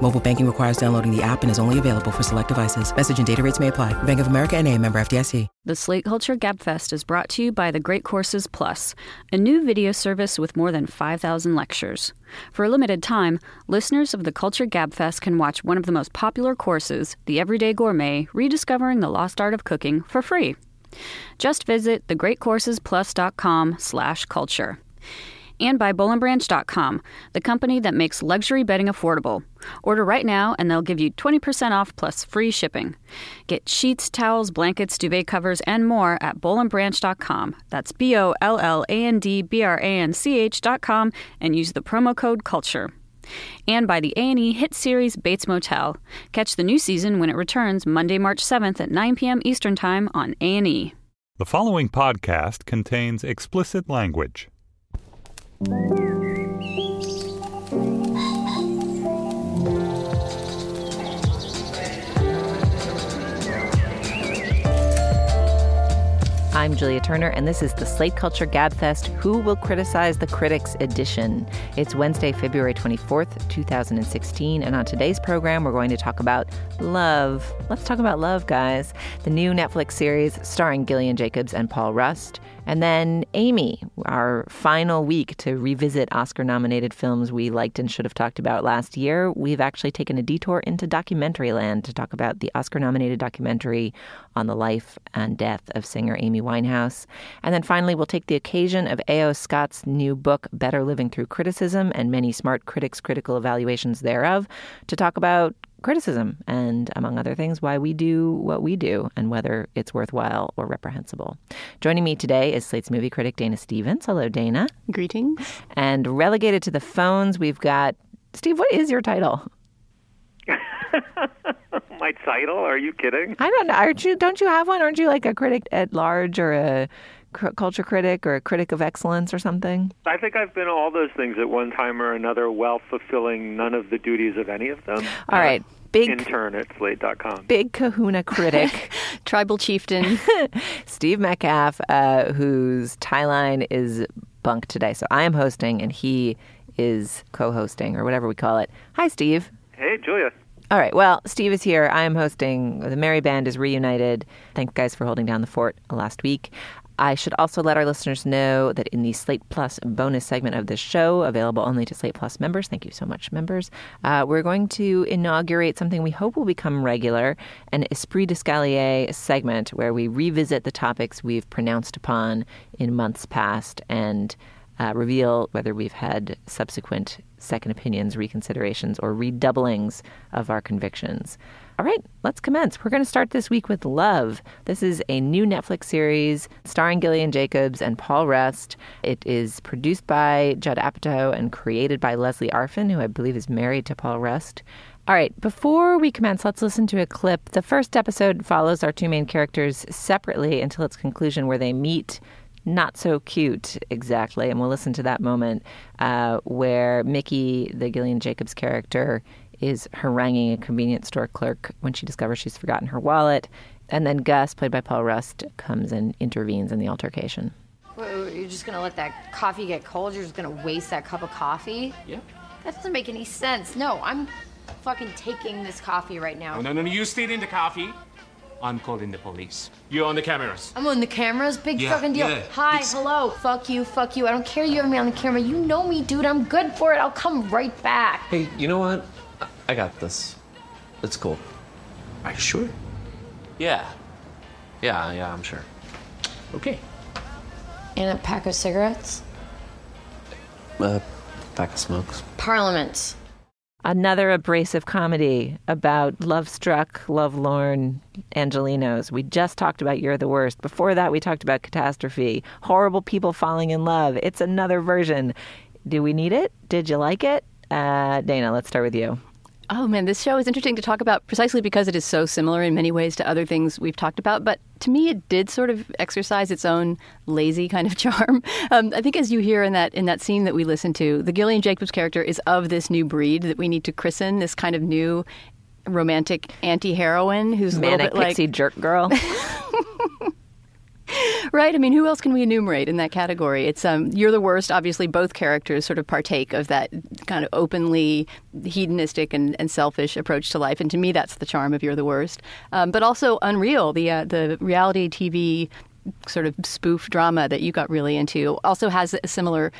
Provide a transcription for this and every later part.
Mobile banking requires downloading the app and is only available for select devices. Message and data rates may apply. Bank of America and a member FDIC. The Slate Culture Gabfest is brought to you by the Great Courses Plus, a new video service with more than 5,000 lectures. For a limited time, listeners of the Culture Gabfest can watch one of the most popular courses, The Everyday Gourmet, Rediscovering the Lost Art of Cooking, for free. Just visit thegreatcoursesplus.com slash culture and by BollandBranch.com, the company that makes luxury bedding affordable. Order right now and they'll give you 20% off plus free shipping. Get sheets, towels, blankets, duvet covers, and more at BollandBranch.com. That's B O L L A N D B R A N C H.com and use the promo code CULTURE. And by the A&E hit series Bates Motel. Catch the new season when it returns Monday, March 7th at 9 p.m. Eastern Time on A&E. The following podcast contains explicit language. Thank you. I'm Julia Turner, and this is the Slate Culture Gabfest Who Will Criticize the Critics edition. It's Wednesday, February 24th, 2016, and on today's program, we're going to talk about Love. Let's talk about Love, guys. The new Netflix series starring Gillian Jacobs and Paul Rust. And then Amy, our final week to revisit Oscar nominated films we liked and should have talked about last year. We've actually taken a detour into documentary land to talk about the Oscar nominated documentary on the life and death of singer Amy Winehouse. And then finally, we'll take the occasion of A.O. Scott's new book, Better Living Through Criticism, and many smart critics' critical evaluations thereof, to talk about criticism and, among other things, why we do what we do and whether it's worthwhile or reprehensible. Joining me today is Slate's movie critic Dana Stevens. Hello, Dana. Greetings. And relegated to the phones, we've got Steve. What is your title? My title? Are you kidding? I don't know. Aren't you? Don't you have one? Aren't you like a critic at large or a culture critic or a critic of excellence or something? I think I've been all those things at one time or another while fulfilling none of the duties of any of them. All right. Big intern at slate.com. Big kahuna critic. Tribal chieftain. Steve Metcalf, uh, whose tie line is bunk today. So I am hosting and he is co hosting or whatever we call it. Hi, Steve. Hey, Julia. All right. Well, Steve is here. I am hosting. The Merry Band is reunited. Thank you guys for holding down the fort last week. I should also let our listeners know that in the Slate Plus bonus segment of this show, available only to Slate Plus members, thank you so much, members, uh, we're going to inaugurate something we hope will become regular an Esprit d'Escalier segment where we revisit the topics we've pronounced upon in months past and uh, reveal whether we've had subsequent second opinions, reconsiderations, or redoublings of our convictions. All right, let's commence. We're going to start this week with Love. This is a new Netflix series starring Gillian Jacobs and Paul Rust. It is produced by Judd Apatow and created by Lesley Arfin, who I believe is married to Paul Rust. All right, before we commence, let's listen to a clip. The first episode follows our two main characters separately until its conclusion, where they meet not so cute exactly. And we'll listen to that moment uh, where Mickey, the Gillian Jacobs character, is haranguing a convenience store clerk when she discovers she's forgotten her wallet. And then Gus, played by Paul Rust, comes and intervenes in the altercation. Wait, you're just gonna let that coffee get cold? You're just gonna waste that cup of coffee? Yeah. That doesn't make any sense. No, I'm fucking taking this coffee right now. Oh, no, no, no, you stayed in the coffee. I'm calling the police. You're on the cameras. I'm on the cameras. Big Yeah, fucking deal. yeah. Hi, It's- hello. Fuck you, fuck you. I don't care you have me on the camera. You know me, dude. I'm good for it. I'll come right back. Hey, you know what? I- I got this. It's cool. Are you sure? Yeah. Yeah, yeah, I'm sure. Okay. And a pack of cigarettes? Uh, pack of smokes. Parliament. Another abrasive comedy about love struck, love lorn Angelenos. We just talked about You're the Worst. Before that, we talked about Catastrophe, horrible people falling in love. It's another version. Do we need it? Did you like it? Uh, Dana, let's start with you. Oh man, this show is interesting to talk about precisely because it is so similar in many ways to other things we've talked about. But to me, it did sort of exercise its own lazy kind of charm. Um, I think, as you hear in that in that scene that we listened to, the Gillian Jacobs character is of this new breed that we need to christen this kind of new romantic anti-heroine who's a Manic little bit pixie like jerk girl. Right. I mean, who else can we enumerate in that category? It's um, you're the worst. Obviously, both characters sort of partake of that kind of openly hedonistic and, and selfish approach to life, and to me, that's the charm of you're the worst. Um, but also Unreal, the uh, the reality TV sort of spoof drama that you got really into also has a similar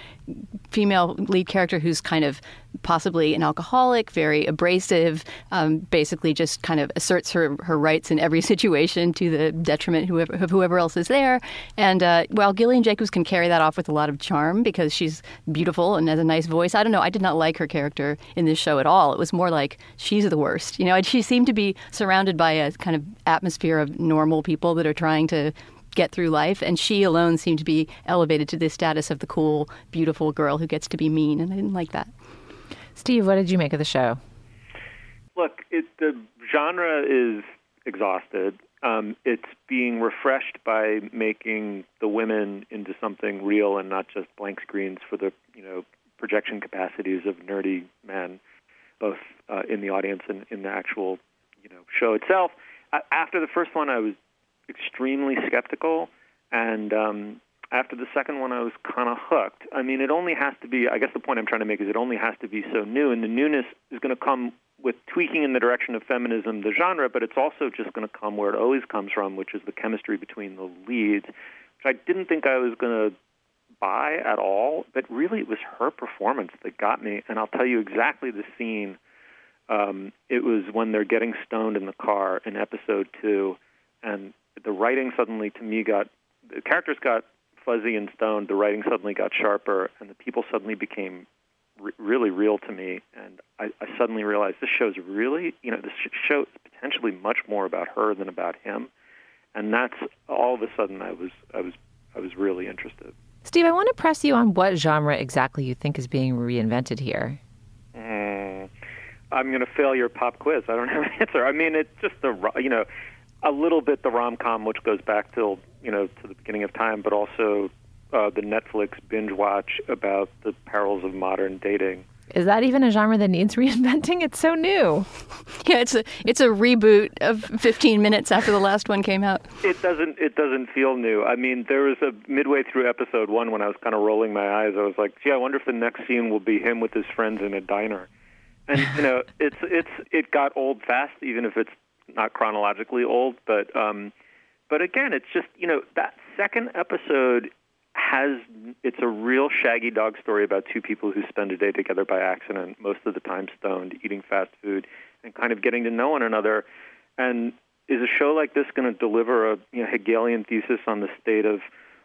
female lead character who's kind of possibly an alcoholic, very abrasive, um, basically just kind of asserts her, her rights in every situation to the detriment whoever, of whoever else is there. And uh, while Gillian Jacobs can carry that off with a lot of charm because she's beautiful and has a nice voice, I don't know. I did not like her character in this show at all. It was more like she's the worst. You know, she seemed to be surrounded by a kind of atmosphere of normal people that are trying to get through life, and she alone seemed to be elevated to the status of the cool, beautiful girl who gets to be mean, and I didn't like that. Steve, what did you make of the show? Look, it, the genre is exhausted. Um, it's being refreshed by making the women into something real and not just blank screens for the you know projection capacities of nerdy men, both uh, in the audience and in the actual you know show itself. After the first one, I was extremely skeptical, and um, after the second one, I was kind of hooked. I mean, it only has to be. I guess the point I'm trying to make is it only has to be so new, and the newness is going to come with tweaking in the direction of feminism, the genre, but it's also just going to come where it always comes from, which is the chemistry between the leads, which I didn't think I was going to buy at all, but really it was her performance that got me. And I'll tell you exactly the scene. Um, it was when they're getting stoned in the car in episode two, and the writing suddenly to me got the characters got fuzzy and stoned. The writing suddenly got sharper, and the people suddenly became re- really real to me. And I, I suddenly realized this show's really, you know, this show is potentially much more about her than about him. And that's all of a sudden I was I was I was really interested. Steve, I want to press you on what genre exactly you think is being reinvented here. Mm, I'm going to fail your pop quiz. I don't have an answer. I mean, it's just the you know a little bit the rom com, which goes back till you know to the beginning of time, but also uh, the Netflix binge watch about the perils of modern dating. Is that even a genre that needs reinventing? It's so new. Yeah, it's a it's a reboot of 15 minutes after the last one came out. It doesn't it doesn't feel new. I mean, there was a midway through episode one when I was kind of rolling my eyes. I was like, gee, I wonder if the next scene will be him with his friends in a diner. And you know, it's it's it got old fast, even if it's not chronologically old, but um, but again, it's just you know that second episode has it's a real shaggy dog story about two people who spend a day together by accident, most of the time stoned, eating fast food, and kind of getting to know one another. And is a show like this going to deliver a you know, Hegelian thesis on the state of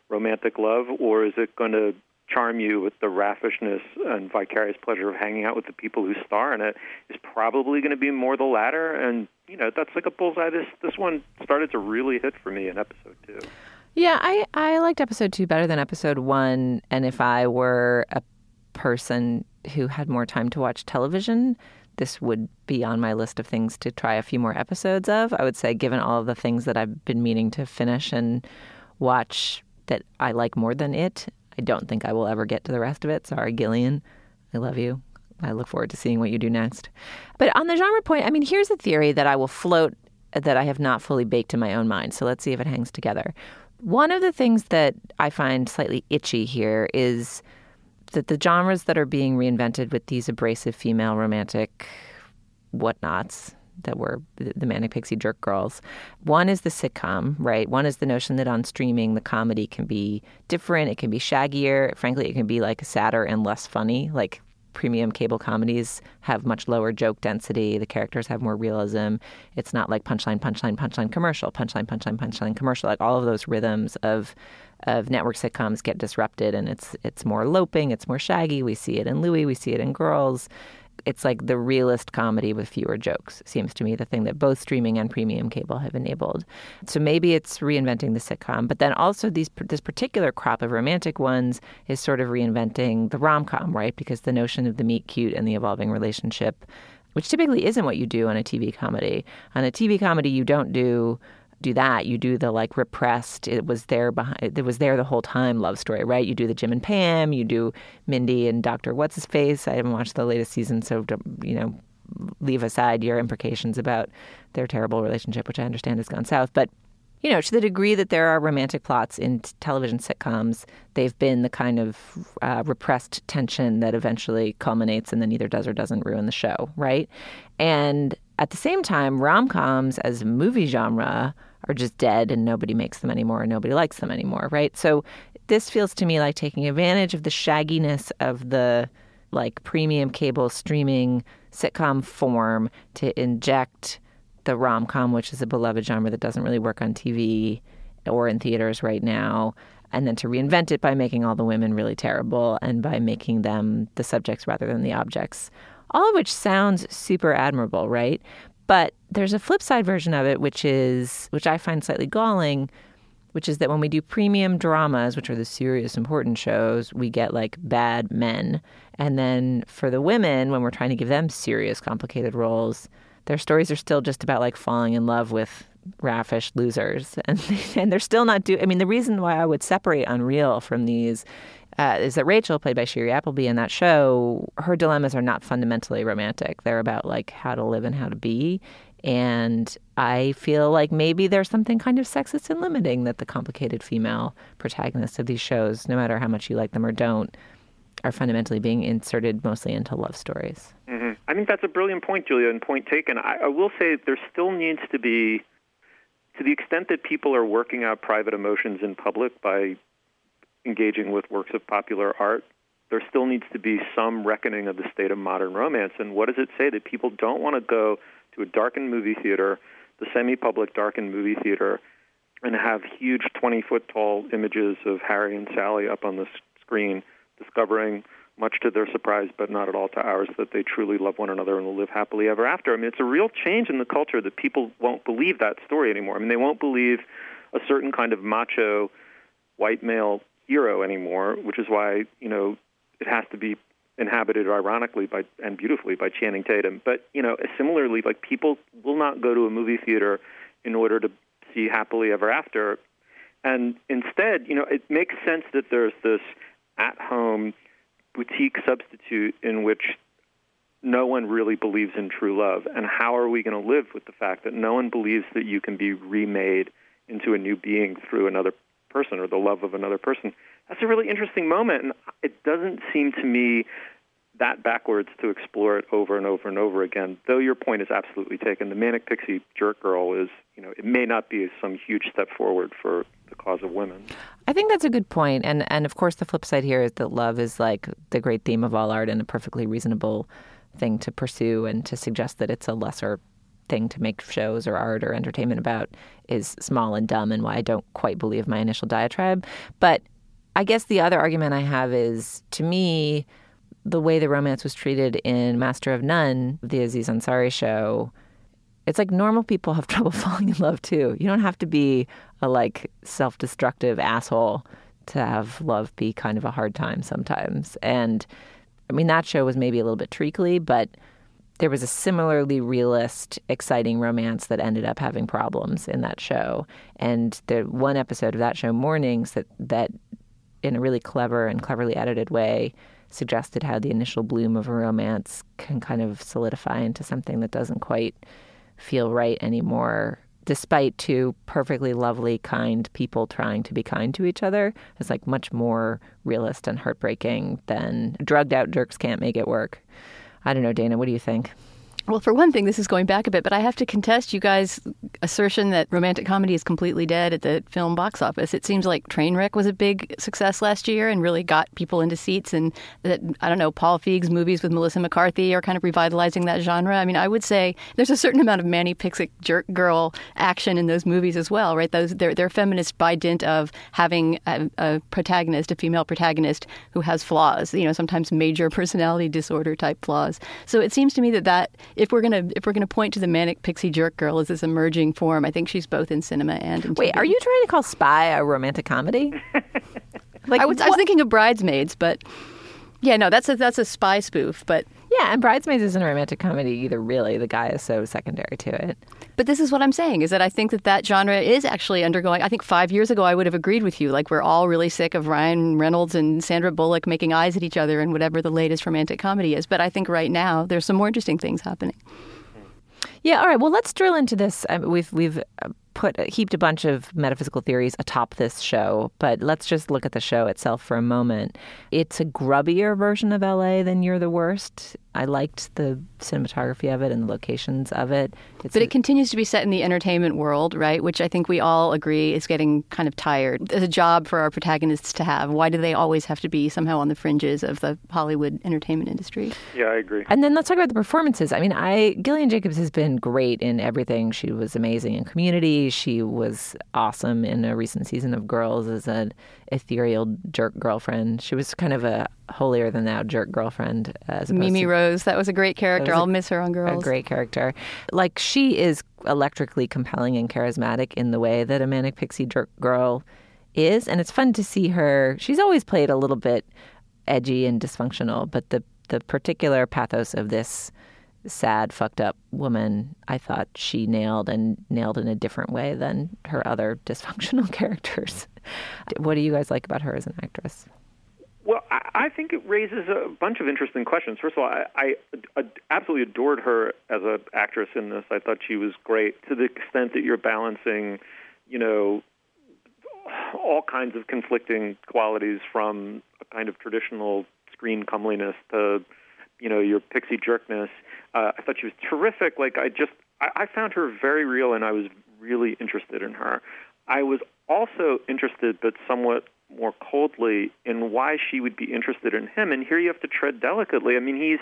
romantic love, or is it going to charm you with the raffishness and vicarious pleasure of hanging out with the people who star in it? Is probably going to be more the latter, and you know that's like a bullseye. This this one started to really hit for me in episode two. Yeah, I, I liked episode two better than episode one. And if I were a person who had more time to watch television, this would be on my list of things to try a few more episodes of. I would say, given all of the things that I've been meaning to finish and watch that I like more than it, I don't think I will ever get to the rest of it. Sorry, Gillian. I love you. I look forward to seeing what you do next. But on the genre point, I mean, here's a theory that I will float that I have not fully baked in my own mind. So let's see if it hangs together. One of the things that I find slightly itchy here is that the genres that are being reinvented with these abrasive female romantic whatnots that were the manic pixie jerk girls. One is the sitcom, right? One is the notion that on streaming the comedy can be different, it can be shaggier, frankly it can be like sadder and less funny, like premium cable comedies have much lower joke density. The characters have more realism. It's not like punchline, punchline, punchline, commercial, punchline, punchline, punchline, commercial. Like all of those rhythms of of network sitcoms get disrupted, and it's it's more loping. It's more shaggy. We see it in Louie. We see it in Girls. It's like the realist comedy with fewer jokes. Seems to me the thing that both streaming and premium cable have enabled. So maybe it's reinventing the sitcom, but then also these this particular crop of romantic ones is sort of reinventing the rom com, right? Because the notion of the meet cute and the evolving relationship which typically isn't what you do on a TV comedy. On a TV comedy, you don't do do that. You do the like repressed. It was there behind. It was there the whole time. Love story, right? You do the Jim and Pam. You do Mindy and Doctor What's His Face. I haven't watched the latest season, so you know, leave aside your imprecations about their terrible relationship, which I understand has gone south. But you know, to the degree that there are romantic plots in t- television sitcoms, they've been the kind of uh, repressed tension that eventually culminates and then either does or doesn't ruin the show, right? And at the same time, rom coms as a movie genre are just dead and nobody makes them anymore and nobody likes them anymore, right? So this feels to me like taking advantage of the shagginess of the like premium cable streaming sitcom form to inject the rom com, which is a beloved genre that doesn't really work on TV or in theaters right now, and then to reinvent it by making all the women really terrible and by making them the subjects rather than the objects. All of which sounds super admirable, right? But there's a flip side version of it, which is, which I find slightly galling, which is that when we do premium dramas, which are the serious, important shows, we get like bad men. And then for the women, when we're trying to give them serious, complicated roles, their stories are still just about like falling in love with raffish losers, and and they're still not do. I mean, the reason why I would separate Unreal from these uh, is that Rachel, played by Shiri Appleby in that show, her dilemmas are not fundamentally romantic. They're about like how to live and how to be. And I feel like maybe there's something kind of sexist and limiting that the complicated female protagonists of these shows, no matter how much you like them or don't, are fundamentally being inserted mostly into love stories. Mm-hmm. I think that's a brilliant point, Julia, and point taken. I, I will say there still needs to be, to the extent that people are working out private emotions in public by engaging with works of popular art, there still needs to be some reckoning of the state of modern romance. And what does it say that people don't want to go to a darkened movie theater, the semi-public darkened movie theater, and have huge 20-foot tall images of Harry and Sally up on the screen, discovering much to their surprise, but not at all to ours, that they truly love one another and will live happily ever after. I mean, it's a real change in the culture that people won't believe that story anymore. I mean, they won't believe a certain kind of macho white male hero anymore, which is why you know it has to be inhabited ironically by and beautifully by Channing Tatum. But you know, similarly, like people will not go to a movie theater in order to see happily ever after, and instead, you know, it makes sense that there's this at-home boutique substitute in which no one really believes in true love. And how are we going to live with the fact that no one believes that you can be remade into a new being through another person or the love of another person? That's a really interesting moment. And it doesn't seem to me that backwards to explore it over and over and over again. Though your point is absolutely taken, the manic pixie jerk girl is, you know, it may not be some huge step forward for the cause of women. I think that's a good. And and of course the flip side here is that love is like the great theme of all art and a perfectly reasonable thing to pursue and to suggest that it's a lesser thing to make shows or art or entertainment about is small and dumb and why I don't quite believe my initial diatribe. But I guess the other argument I have is to me the way the romance was treated in Master of None, the Aziz Ansari show, it's like normal people have trouble falling in love too. You don't have to be a like self-destructive asshole to have love be kind of a hard time sometimes. And I mean that show was maybe a little bit treacly, but there was a similarly realist, exciting romance that ended up having problems in that show. And the one episode of that show, Mornings, that that in a really clever and cleverly edited way suggested how the initial bloom of a romance can kind of solidify into something that doesn't quite feel right anymore despite two perfectly lovely kind people trying to be kind to each other is like much more realist and heartbreaking than drugged out jerks can't make it work i don't know dana what do you think well, for one thing, this is going back a bit, but I have to contest you guys' assertion that romantic comedy is completely dead at the film box office. It seems like Trainwreck was a big success last year and really got people into seats, and that, I don't know, Paul Feig's movies with Melissa McCarthy are kind of revitalizing that genre. I mean, I would say there's a certain amount of manic pixie jerk girl action in those movies as well, right? Those They're, they're feminist by dint of having a, a protagonist, a female protagonist, who has flaws, you know, sometimes major personality disorder type flaws. So it seems to me that that if we're gonna if we're gonna point to the manic pixie jerk girl as this emerging form, I think she's both in cinema and in Wait, TV. are you trying to call Spy a romantic comedy? like I was, I was thinking of Bridesmaids, but yeah, no, that's a that's a spy spoof, but yeah, and Bridesmaids isn't a romantic comedy either, really. The guy is so secondary to it. But this is what I'm saying is that I think that that genre is actually undergoing. I think five years ago I would have agreed with you. Like we're all really sick of Ryan Reynolds and Sandra Bullock making eyes at each other and whatever the latest romantic comedy is. But I think right now there's some more interesting things happening. Yeah. All right. Well, let's drill into this. Mean, we've we've uh, put heaped a bunch of metaphysical theories atop this show, but let's just look at the show itself for a moment. It's a grubbier version of LA than You're the Worst. I liked the cinematography of it and the locations of it. It's but it a, continues to be set in the entertainment world, right? Which I think we all agree is getting kind of tired. As a job for our protagonists to have. Why do they always have to be somehow on the fringes of the Hollywood entertainment industry? Yeah, I agree. And then let's talk about the performances. I mean, I Gillian Jacobs has been great in everything. She was amazing in Community. She was awesome in a recent season of Girls as an ethereal jerk girlfriend. She was kind of a holier than thou jerk girlfriend. As Mimi to, Rose, that was a great character. I'll a, miss her on Girls. A great character. Like she is electrically compelling and charismatic in the way that a manic pixie jerk girl is, and it's fun to see her. She's always played a little bit edgy and dysfunctional, but the the particular pathos of this sad, fucked up woman, I thought she nailed and nailed in a different way than her other dysfunctional characters. What do you guys like about her as an actress? Well, I, I think it raises a bunch of interesting questions. First of all, I, I, I absolutely adored her as an actress in this. I thought she was great to the extent that you're balancing, you know, all kinds of conflicting qualities from a kind of traditional screen comeliness to, you know, your pixie jerkness. Uh, I thought she was terrific. Like I just, I, I found her very real, and I was really interested in her. I was also interested, but somewhat more coldly, in why she would be interested in him. And here you have to tread delicately. I mean, he's.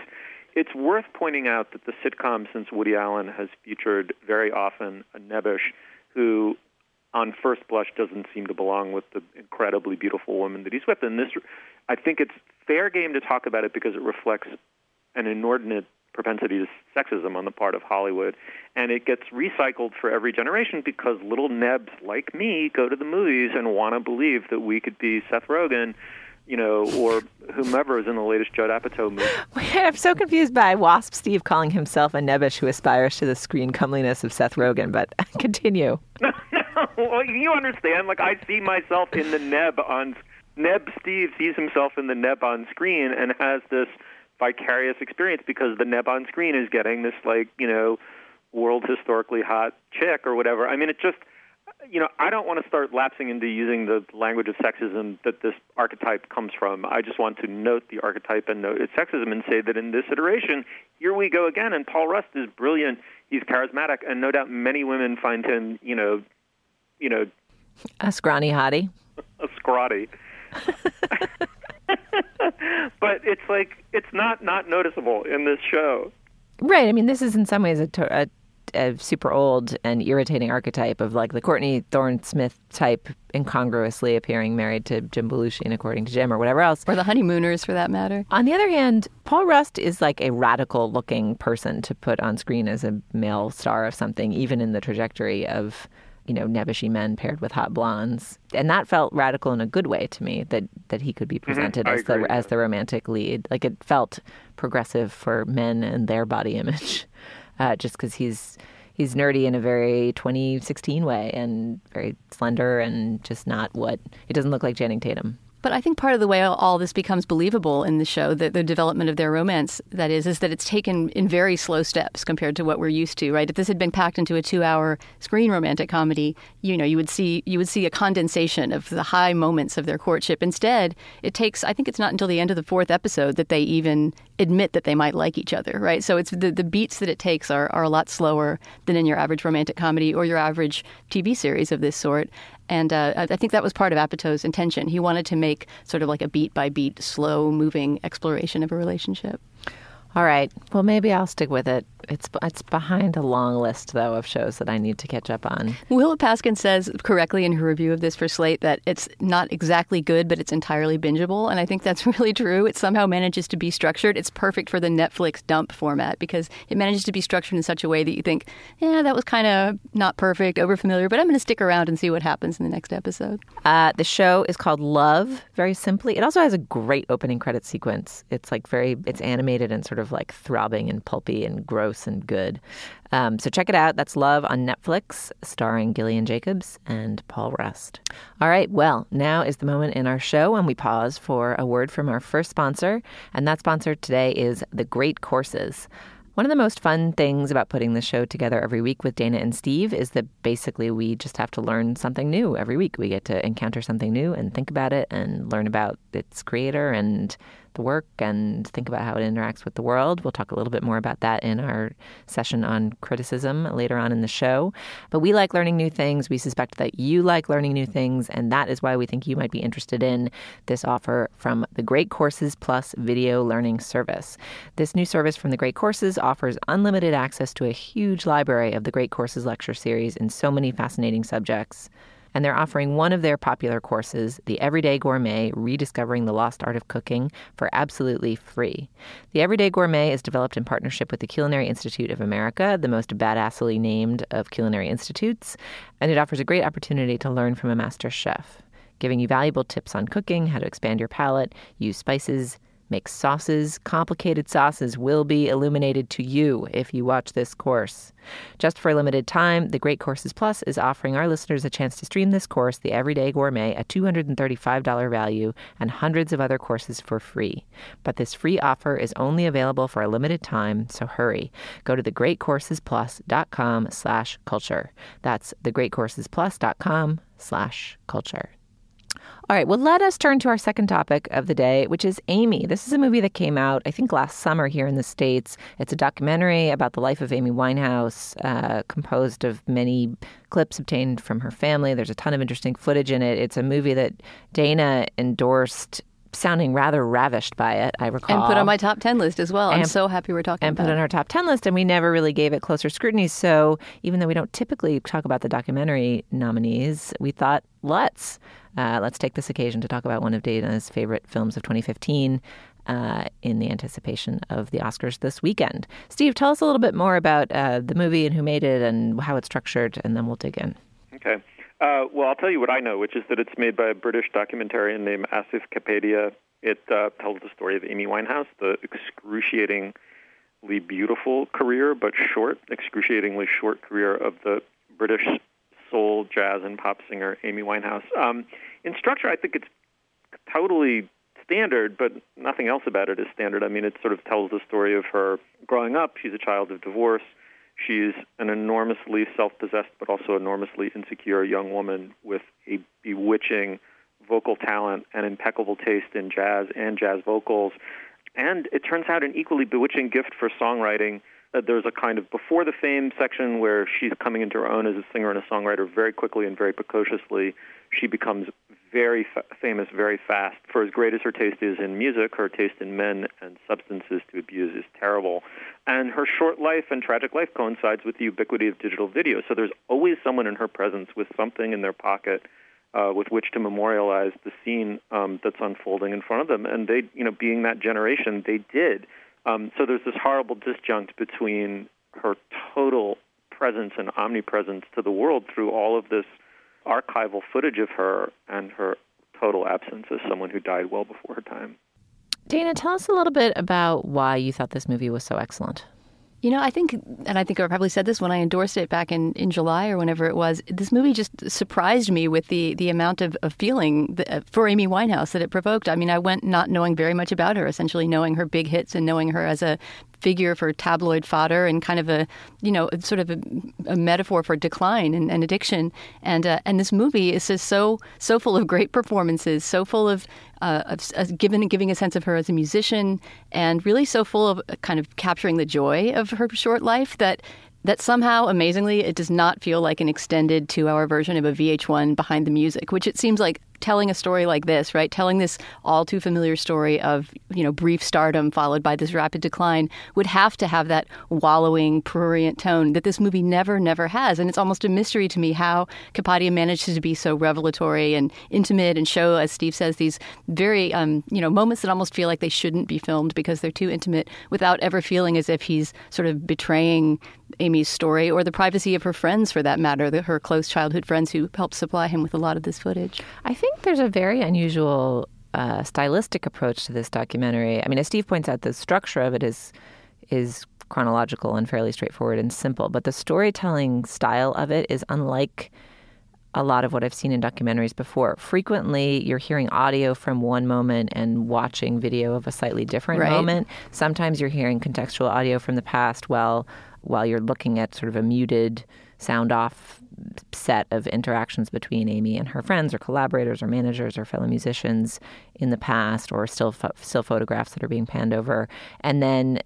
It's worth pointing out that the sitcom since Woody Allen has featured very often a nebbish who on first blush doesn't seem to belong with the incredibly beautiful woman that he's with. And this, I think it's fair game to talk about it because it reflects an inordinate propensity to sexism on the part of Hollywood. And it gets recycled for every generation because little nebs like me go to the movies and want to believe that we could be Seth Rogen, you know, or whomever is in the latest Judd Apatow movie. I'm so confused by Wasp Steve calling himself a nebbish who aspires to the screen comeliness of Seth Rogen, but continue. no, well, you understand. Like, I see myself in the neb on. Neb Steve sees himself in the neb on screen and has this – vicarious experience because the neb on screen is getting this like you know world historically hot chick or whatever. I mean, it just you know I don't want to start lapsing into using the language of sexism that this archetype comes from. I just want to note the archetype and note its sexism and say that in this iteration, here we go again. And Paul Rust is brilliant. He's charismatic, and no doubt many women find him you know you know a scrawny hottie. a scrawny. but it's like it's not not noticeable in this show. Right. I mean, this is in some ways a, a, a super old and irritating archetype of like the Courtney Thorne Smith type, incongruously appearing married to Jim Belushi, and according to Jim, or whatever else, or the honeymooners for that matter. On the other hand, Paul Rust is like a radical looking person to put on screen as a male star of something, even in the trajectory of you know, nebbishy men paired with hot blondes, and that felt radical in a good way to me. That that he could be mm-hmm. presented mm-hmm. as the as the romantic lead. Like it felt progressive for men and their body image, uh, just because he's he's nerdy in a very 2016 way and very slender and just not what he doesn't look like Channing Tatum. But I think part of the way all this becomes believable in the show, the, the development of their romance, that is, is that it's taken in very slow steps compared to what we're used to, right? If this had been packed into a two-hour screen romantic comedy, you know, you would see you would see a condensation of the high moments of their courtship. Instead, it takes, I think, it's not until the end of the fourth episode that they even admit that they might like each other, right? So it's the the beats that it takes are are a lot slower than in your average romantic comedy or your average TV series of this sort. And uh, I think that was part of Apatow's intention. He wanted to make sort of like a beat by beat, slow moving exploration of a relationship. All right. Well, maybe I'll stick with it. It's it's behind a long list though of shows that I need to catch up on. Willa Paskin says correctly in her review of this for Slate that it's not exactly good, but it's entirely bingeable, and I think that's really true. It somehow manages to be structured. It's perfect for the Netflix dump format because it manages to be structured in such a way that you think, yeah, that was kind of not perfect, overfamiliar, but I'm going to stick around and see what happens in the next episode. Uh, the show is called Love. Very simply, it also has a great opening credit sequence. It's like very it's animated and sort of of like throbbing and pulpy and gross and good. Um, so check it out. That's Love on Netflix, starring Gillian Jacobs and Paul Rust. All right, well, now is the moment in our show when we pause for a word from our first sponsor, and that sponsor today is The Great Courses. One of the most fun things about putting the show together every week with Dana and Steve is that basically we just have to learn something new every week. We get to encounter something new and think about it and learn about its creator and the work and think about how it interacts with the world. We'll talk a little bit more about that in our session on criticism later on in the show. But we like learning new things. We suspect that you like learning new things, and that is why we think you might be interested in this offer from the Great Courses Plus video learning service. This new service from the Great Courses offers unlimited access to a huge library of the Great Courses lecture series in so many fascinating subjects and they're offering one of their popular courses, The Everyday Gourmet Rediscovering the Lost Art of Cooking, for absolutely free. The Everyday Gourmet is developed in partnership with the Culinary Institute of America, the most badassly named of culinary institutes, and it offers a great opportunity to learn from a master chef, giving you valuable tips on cooking, how to expand your palate, use spices, Make sauces. Complicated sauces will be illuminated to you if you watch this course. Just for a limited time, the Great Courses Plus is offering our listeners a chance to stream this course, The Everyday Gourmet, at $235 value and hundreds of other courses for free. But this free offer is only available for a limited time, so hurry. Go to thegreatcoursesplus.com slash culture. That's thegreatcoursesplus.com slash culture. All right, well, let us turn to our second topic of the day, which is Amy. This is a movie that came out, I think, last summer here in the States. It's a documentary about the life of Amy Winehouse, uh, composed of many clips obtained from her family. There's a ton of interesting footage in it. It's a movie that Dana endorsed sounding rather ravished by it, I recall. And put on my top 10 list as well. I'm so happy we're talking about and put on our top 10 list, and we never really gave it closer scrutiny. So even though we don't typically talk about the documentary nominees, we thought, let's. Uh, let's take this occasion to talk about one of Dana's favorite films of 2015 uh, in the anticipation of the Oscars this weekend. Steve, tell us a little bit more about uh, the movie and who made it and how it's structured, and then we'll dig in. Okay. Uh, well, I'll tell you what I know, which is that it's made by a British documentarian named Asif Kapadia. It uh, tells the story of Amy Winehouse, the excruciatingly beautiful career, but short, excruciatingly short career of the British soul, jazz, and pop singer Amy Winehouse. Um, in structure, I think it's totally standard, but nothing else about it is standard. I mean, it sort of tells the story of her growing up. She's a child of divorce. She's an enormously self possessed, but also enormously insecure young woman with a bewitching vocal talent and impeccable taste in jazz and jazz vocals. And it turns out an equally bewitching gift for songwriting. Uh, there's a kind of before the fame section where she's coming into her own as a singer and a songwriter very quickly and very precociously. She becomes very fa- famous very fast. For as great as her taste is in music, her taste in men and substances to abuse is terrible. And her short life and tragic life coincides with the ubiquity of digital video. So there's always someone in her presence with something in their pocket uh, with which to memorialize the scene um, that's unfolding in front of them. And they, you know, being that generation, they did. Um, so there's this horrible disjunct between her total presence and omnipresence to the world through all of this archival footage of her and her total absence as someone who died well before her time. Dana, tell us a little bit about why you thought this movie was so excellent. You know, I think, and I think I probably said this when I endorsed it back in, in July or whenever it was. This movie just surprised me with the the amount of, of feeling that, uh, for Amy Winehouse that it provoked. I mean, I went not knowing very much about her, essentially knowing her big hits and knowing her as a figure for tabloid fodder and kind of a you know sort of a, a metaphor for decline and, and addiction. And uh, and this movie is just so so full of great performances, so full of uh, of, of giving giving a sense of her as a musician, and really so full of kind of capturing the joy of her short life that that somehow, amazingly, it does not feel like an extended two hour version of a VH1 behind the music, which it seems like telling a story like this, right? Telling this all too familiar story of, you know, brief stardom followed by this rapid decline would have to have that wallowing, prurient tone that this movie never, never has. And it's almost a mystery to me how Kapadia manages to be so revelatory and intimate and show, as Steve says, these very, um, you know, moments that almost feel like they shouldn't be filmed because they're too intimate without ever feeling as if he's sort of betraying Amy's story or the privacy of her friends, for that matter, the, her close childhood friends who helped supply him with a lot of this footage. I think there's a very unusual uh, stylistic approach to this documentary. I mean, as Steve points out, the structure of it is is chronological and fairly straightforward and simple, but the storytelling style of it is unlike a lot of what I've seen in documentaries before. Frequently, you're hearing audio from one moment and watching video of a slightly different Right. moment. Sometimes you're hearing contextual audio from the past while while you're looking at sort of a muted sound off set of interactions between Amy and her friends or collaborators or managers or fellow musicians in the past or still pho- still photographs that are being panned over. And then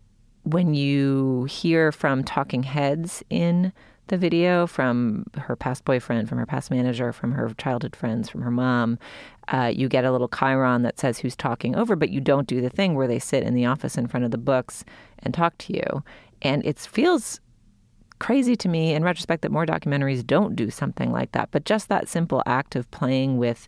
when you hear from talking heads in the video from her past boyfriend, from her past manager, from her childhood friends, from her mom, uh, you get a little chyron that says who's talking over, but you don't do the thing where they sit in the office in front of the books and talk to you. And it feels crazy to me in retrospect that more documentaries don't do something like that. But just that simple act of playing with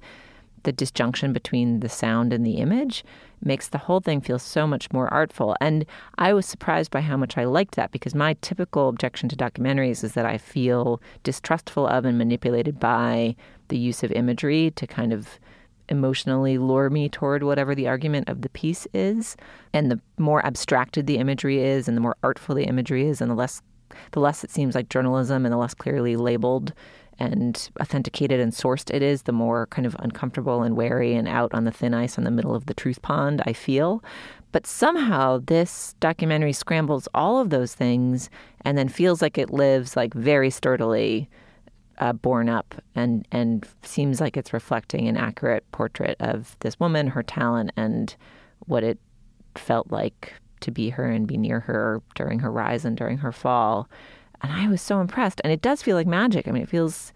the disjunction between the sound and the image makes the whole thing feel so much more artful. And I was surprised by how much I liked that because my typical objection to documentaries is that I feel distrustful of and manipulated by the use of imagery to kind of emotionally lure me toward whatever the argument of the piece is. And the more abstracted the imagery is and the more artful the imagery is and the less the less it seems like journalism and the less clearly labeled and authenticated and sourced it is, the more kind of uncomfortable and wary and out on the thin ice in the middle of the truth pond I feel. But somehow this documentary scrambles all of those things and then feels like it lives like very sturdily uh, borne up and and seems like it's reflecting an accurate portrait of this woman, her talent, and what it felt like to be her and be near her during her rise and during her fall. And I was so impressed. And it does feel like magic. I mean, it feels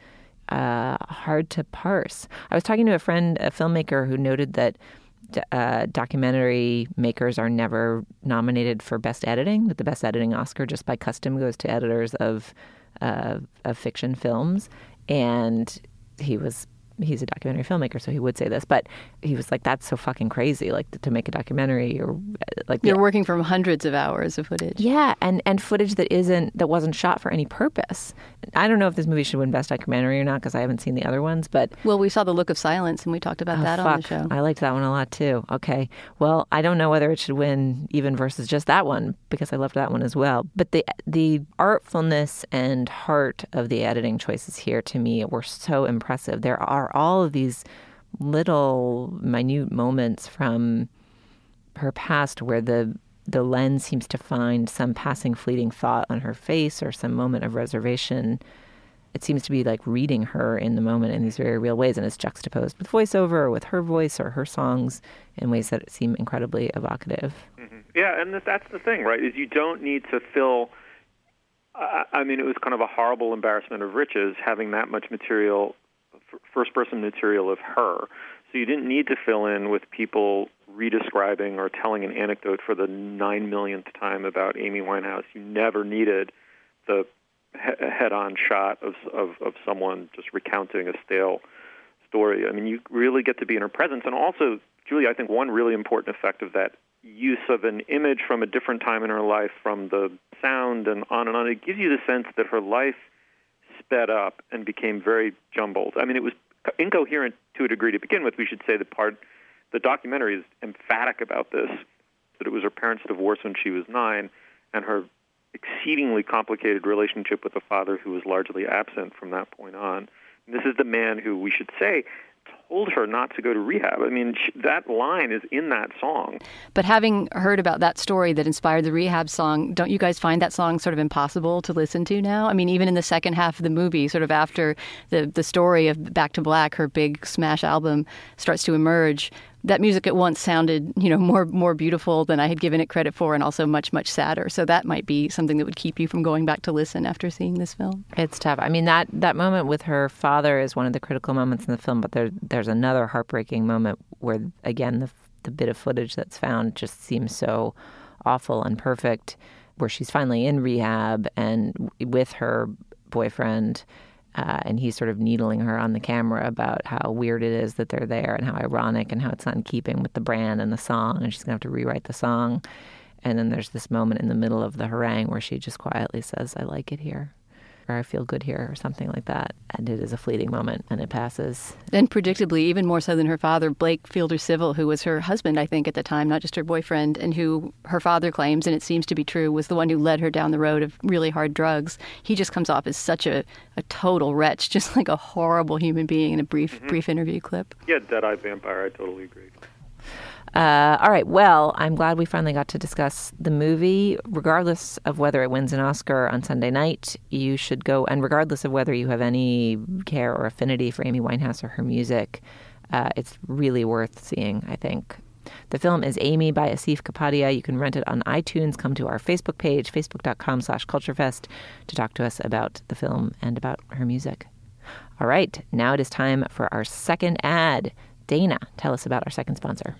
uh, hard to parse. I was talking to a friend, a filmmaker, who noted that uh, documentary makers are never nominated for best editing. That the best editing Oscar, just by custom, goes to editors of of fiction films. And he was he's a documentary filmmaker, so he would say this, but he was like, "That's so fucking crazy! Like to make a documentary or uh, like You're working from hundreds of hours of footage. yeah, and and footage that isn't that wasn't shot for any purpose. I don't know if this movie should win best documentary or not because I haven't seen the other ones, but Well, we saw The Look of Silence and we talked about Oh, that fuck. on the show. I liked that one a lot too. Okay. Well, I don't know whether it should win even versus just that one because I loved that one as well. But the the artfulness and heart of the editing choices here to me were so impressive. There are all of these little minute moments from her past where the the lens seems to find some passing fleeting thought on her face or some moment of reservation it seems to be like reading her in the moment in these very real ways and it's juxtaposed with voiceover or with her voice or her songs in ways that seem incredibly evocative mm-hmm. Yeah, and that's the thing, right? Is you don't need to fill. I mean, it was kind of a horrible embarrassment of riches having that much material, first-person material of her. So you didn't need to fill in with people redescribing or telling an anecdote for the nine millionth time about Amy Winehouse. You never needed the he- head-on shot of, of of someone just recounting a stale story. I mean, you really get to be in her presence, and also, Julie, I think one really important effect of that use of an image from a different time in her life, from the sound and on and on, it gives you the sense that her life sped up and became very jumbled. I mean, it was incoherent to a degree to begin with. We should say the part, the documentary is emphatic about this, that it was her parents' divorce when she was nine, and her exceedingly complicated relationship with a father who was largely absent from that point on. And this is the man who we should say told her not to go to rehab. I mean, sh- that line is in that song. But having heard about that story that inspired the rehab song, don't you guys find that song sort of impossible to listen to now? I mean, even in the second half of the movie, sort of after the the story of Back to Black, her big smash album starts to emerge, that music at once sounded, you know, more more beautiful than I had given it credit for and also much much sadder. So that might be something that would keep you from going back to listen after seeing this film. It's tough. I mean that that moment with her father is one of the critical moments in the film, but there there's another heartbreaking moment where again the the bit of footage that's found just seems so awful and perfect where she's finally in rehab and with her boyfriend uh, and he's sort of needling her on the camera about how weird it is that they're there and how ironic and how it's not in keeping with the brand and the song and she's going to have to rewrite the song. And then there's this moment in the middle of the harangue where she just quietly says i like it here or I feel good here or something like that. And it is a fleeting moment and it passes. And predictably, even more so than her father, Blake Fielder Civil, who was her husband, I think, at the time, not just her boyfriend, and who her father claims, and it seems to be true, was the one who led her down the road of really hard drugs. He just comes off as such a, a total wretch, just like a horrible human being in a brief Mm-hmm. brief interview clip. Yeah, Dead Eye Vampire. I totally agree. Uh, all right. Well, I'm glad we finally got to discuss the movie. Regardless of whether it wins an Oscar on Sunday night, you should go, and regardless of whether you have any care or affinity for Amy Winehouse or her music, uh, it's really worth seeing, I think. The film is Amy by Asif Kapadia. You can rent it on iTunes. Come to our Facebook page, facebook.com slash culturefest, to talk to us about the film and about her music. All right, now it is time for our second ad. Dana, tell us about our second sponsor.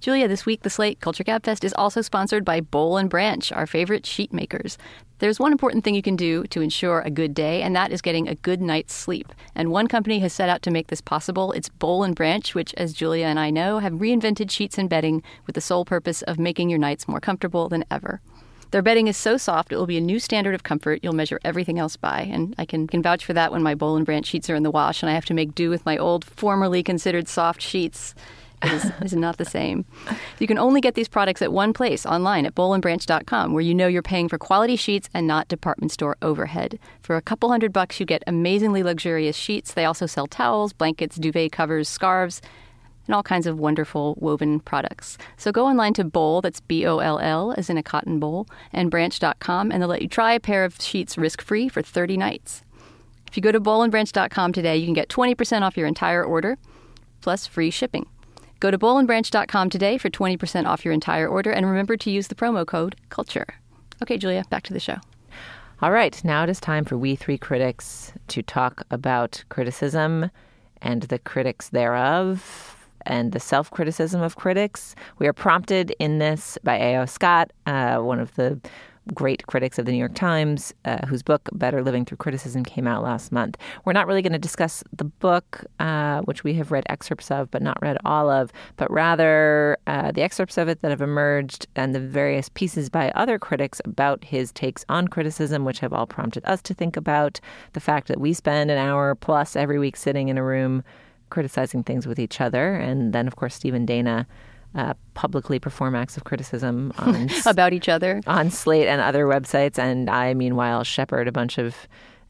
Julia, this week the Slate Culture Gab Fest is also sponsored by Boll and Branch, our favorite sheet makers. There's one important thing you can do to ensure a good day, and that is getting a good night's sleep. And one company has set out to make this possible. It's Boll and Branch, which, as Julia and I know, have reinvented sheets and bedding with the sole purpose of making your nights more comfortable than ever. Their bedding is so soft, it will be a new standard of comfort you'll measure everything else by. And I can, can vouch for that when my Boll and Branch sheets are in the wash and I have to make do with my old, formerly considered soft sheets. Is, is not the same. You can only get these products at one place online at bollandbranch.com, where you know you're paying for quality sheets and not department store overhead. For a couple hundred bucks, you get amazingly luxurious sheets. They also sell towels, blankets, duvet covers, scarves, and all kinds of wonderful woven products. So go online to Boll, that's B O L L, as in a cotton boll, and branch.com, and they'll let you try a pair of sheets risk free for 30 nights. If you go to bollandbranch.com today, you can get 20% off your entire order, plus free shipping. Go to bollandbranch.com today for 20% off your entire order, and remember to use the promo code CULTURE. Okay, Julia, back to the show. All right, now it is time for we three critics to talk about criticism and the critics thereof and the self criticism of critics. We are prompted in this by A.O. Scott, uh, one of the great critics of the New York Times, uh, whose book Better Living Through Criticism came out last month. We're not really going to discuss the book, uh, which we have read excerpts of, but not read all of, but rather uh, the excerpts of it that have emerged and the various pieces by other critics about his takes on criticism, which have all prompted us to think about the fact that we spend an hour plus every week sitting in a room criticizing things with each other. And then, of course, Stephen Dana uh, publicly perform acts of criticism on about each other on Slate and other websites, and I, meanwhile, shepherd a bunch of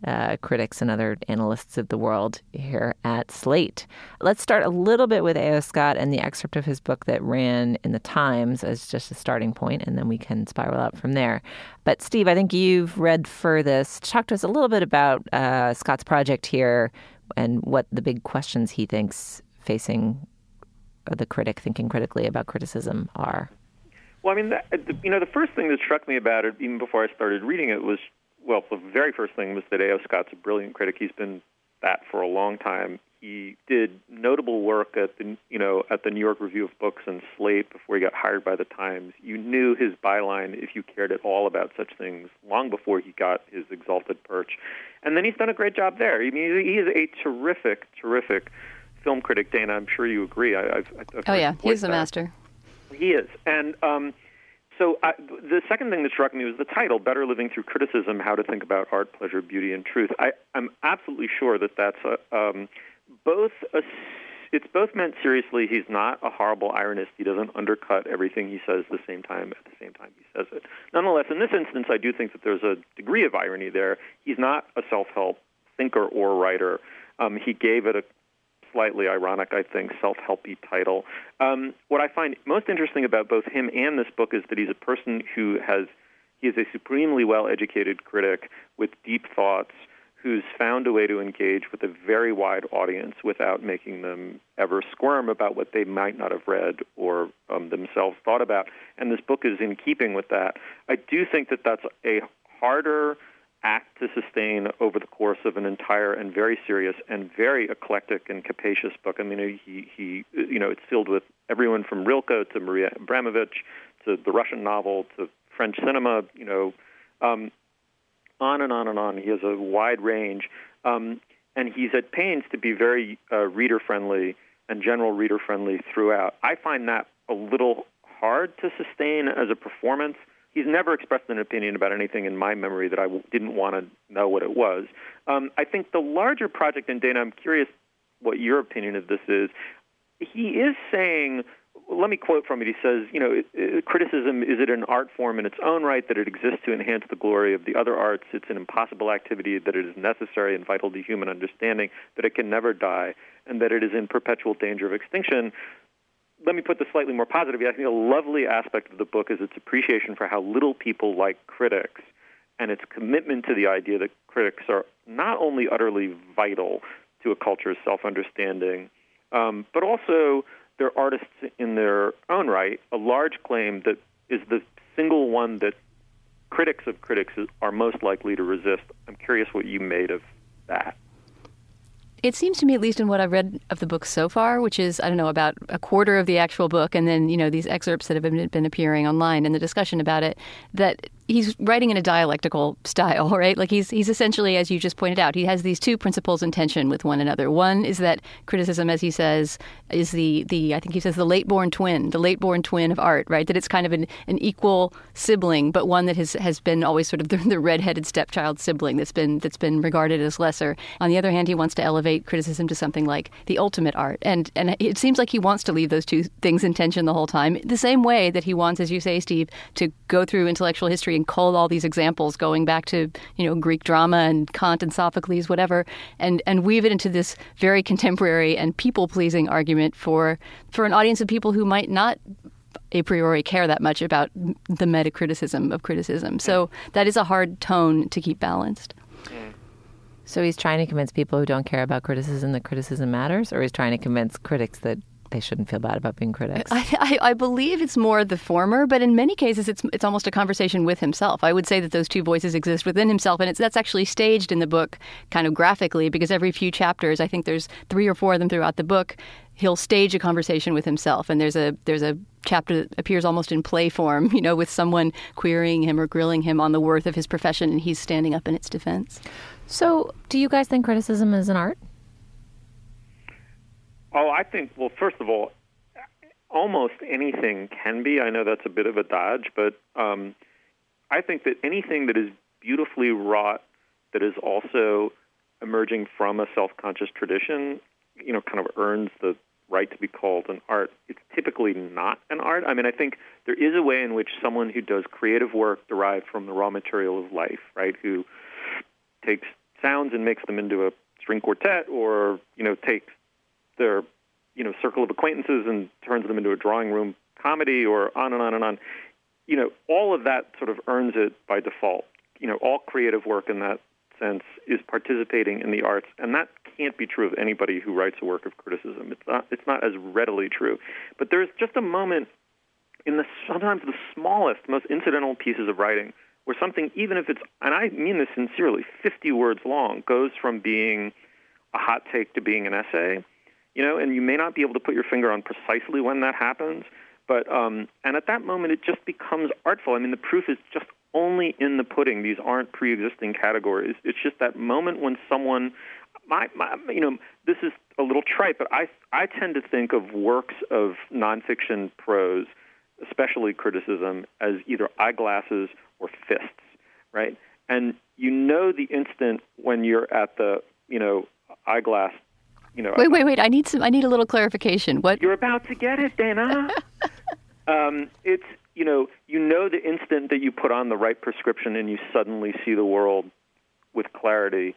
uh, critics and other analysts of the world here at Slate. Let's start a little bit with A.O. Scott and the excerpt of his book that ran in the Times as just a starting point, and then we can spiral out from there. But Steve, I think you've read furthest. Talk to us a little bit about uh, Scott's project here and what the big questions he thinks facing the critic thinking critically about criticism are? Well, I mean, that, you know, the first thing that struck me about it, even before I started reading it, was well, the very first thing was that A.O. Scott's a brilliant critic. He's been that for a long time. He did notable work at the, you know, at the New York Review of Books and Slate before he got hired by the Times. You knew his byline if you cared at all about such things long before he got his exalted perch. And then he's done a great job there. I mean, he is a terrific, terrific film critic, Dana. I'm sure you agree. I, I've, I've oh yeah, he's a master. He is, and um, so I, the second thing that struck me was the title: "Better Living Through Criticism: How to Think About Art, Pleasure, Beauty, and Truth." I, I'm absolutely sure that that's a, um, both a it's both meant seriously. He's not a horrible ironist. He doesn't undercut everything he says the same time at the same time he says it. Nonetheless, in this instance, I do think that there's a degree of irony there. He's not a self-help thinker or writer. Um, he gave it a slightly ironic, I think, self-helpy title. Um, what I find most interesting about both him and this book is that he's a person who has he is a supremely well-educated critic with deep thoughts who's found a way to engage with a very wide audience without making them ever squirm about what they might not have read or um, themselves thought about. And this book is in keeping with that. I do think that that's a harder act to sustain over the course of an entire and very serious and very eclectic and capacious book. I mean, he, he you know, it's filled with everyone from Rilke to Maria Abramovich to the Russian novel to French cinema, you know, um, on and on and on. He has a wide range, um, and he's at pains to be very uh, reader friendly and general reader friendly throughout. I find that a little hard to sustain as a performance. He's never expressed an opinion about anything in my memory that I w- didn't want to know what it was. Um, I think the larger project, and Dana, I'm curious what your opinion of this is. He is saying let me quote from it. He says, you know, criticism is it an art form in its own right that it exists to enhance the glory of the other arts? It's an impossible activity that it is necessary and vital to human understanding, that it can never die, and that it is in perpetual danger of extinction. Let me put this slightly more positively. I think a lovely aspect of the book is its appreciation for how little people like critics and its commitment to the idea that critics are not only utterly vital to a culture's self understanding, um, but also they're artists in their own right, a large claim that is the single one that critics of critics are most likely to resist. I'm curious what you made of that. It seems to me, at least in what I've read of the book so far, which is, I don't know, about a quarter of the actual book, and then, you know, these excerpts that have been, been appearing online and the discussion about it, that he's writing in a dialectical style, right? Like he's he's essentially, as you just pointed out, he has these two principles in tension with one another. One is that criticism, as he says, is the the I think he says the late born twin, the late born twin of art, right? That it's kind of an, an equal sibling, but one that has has been always sort of the, the redheaded stepchild sibling that's been that's been regarded as lesser. On the other hand, he wants to elevate criticism to something like the ultimate art, and and it seems like he wants to leave those two things in tension the whole time. The same way that he wants, as you say, Steve, to go through intellectual history and cull all these examples going back to you know Greek drama and Kant and Sophocles, whatever, and and weave it into this very contemporary and people pleasing argument for for an audience of people who might not a priori care that much about the meta criticism of criticism. So that is a hard tone to keep balanced. Mm. So he's trying to convince people who don't care about criticism that criticism matters, or he's trying to convince critics that they shouldn't feel bad about being critics. I, I, I, believe it's more the former, but in many cases, it's it's almost a conversation with himself. I would say that those two voices exist within himself, and it's that's actually staged in the book, kind of graphically, because every few chapters, I think there's three or four of them throughout the book. He'll stage a conversation with himself, and there's a there's a chapter that appears almost in play form, you know, with someone querying him or grilling him on the worth of his profession, and he's standing up in its defense. So, do you guys think criticism is an art? Oh, I think, well, first of all, almost anything can be. I know that's a bit of a dodge, but um, I think that anything that is beautifully wrought, that is also emerging from a self conscious tradition, you know, kind of earns the right to be called an art. It's typically not an art. I mean, I think there is a way in which someone who does creative work derived from the raw material of life, right, who takes sounds and makes them into a string quartet or, you know, takes their you know circle of acquaintances and turns them into a drawing room comedy or on and on and on. You know all of that sort of earns it by default. You know all creative work in that sense is participating in the arts and that can't be true of anybody who writes a work of criticism. It's not it's not as readily true. But there's just a moment in the sometimes the smallest most incidental pieces of writing where something even if it's and I mean this sincerely 50 words long goes from being a hot take to being an essay you know, and you may not be able to put your finger on precisely when that happens, but um, and at that moment it just becomes artful. I mean, the proof is just only in the pudding. These aren't pre-existing categories. It's just that moment when someone, my, my, you know, this is a little trite, but I I tend to think of works of nonfiction prose, especially criticism, as either eyeglasses or fists, right? And you know the instant when you're at the you know eyeglass you know. Wait, wait, wait! I need some. I need a little clarification. What? You're about to get it, Dana. um, it's you know you know the instant that you put on the right prescription and you suddenly see the world with clarity.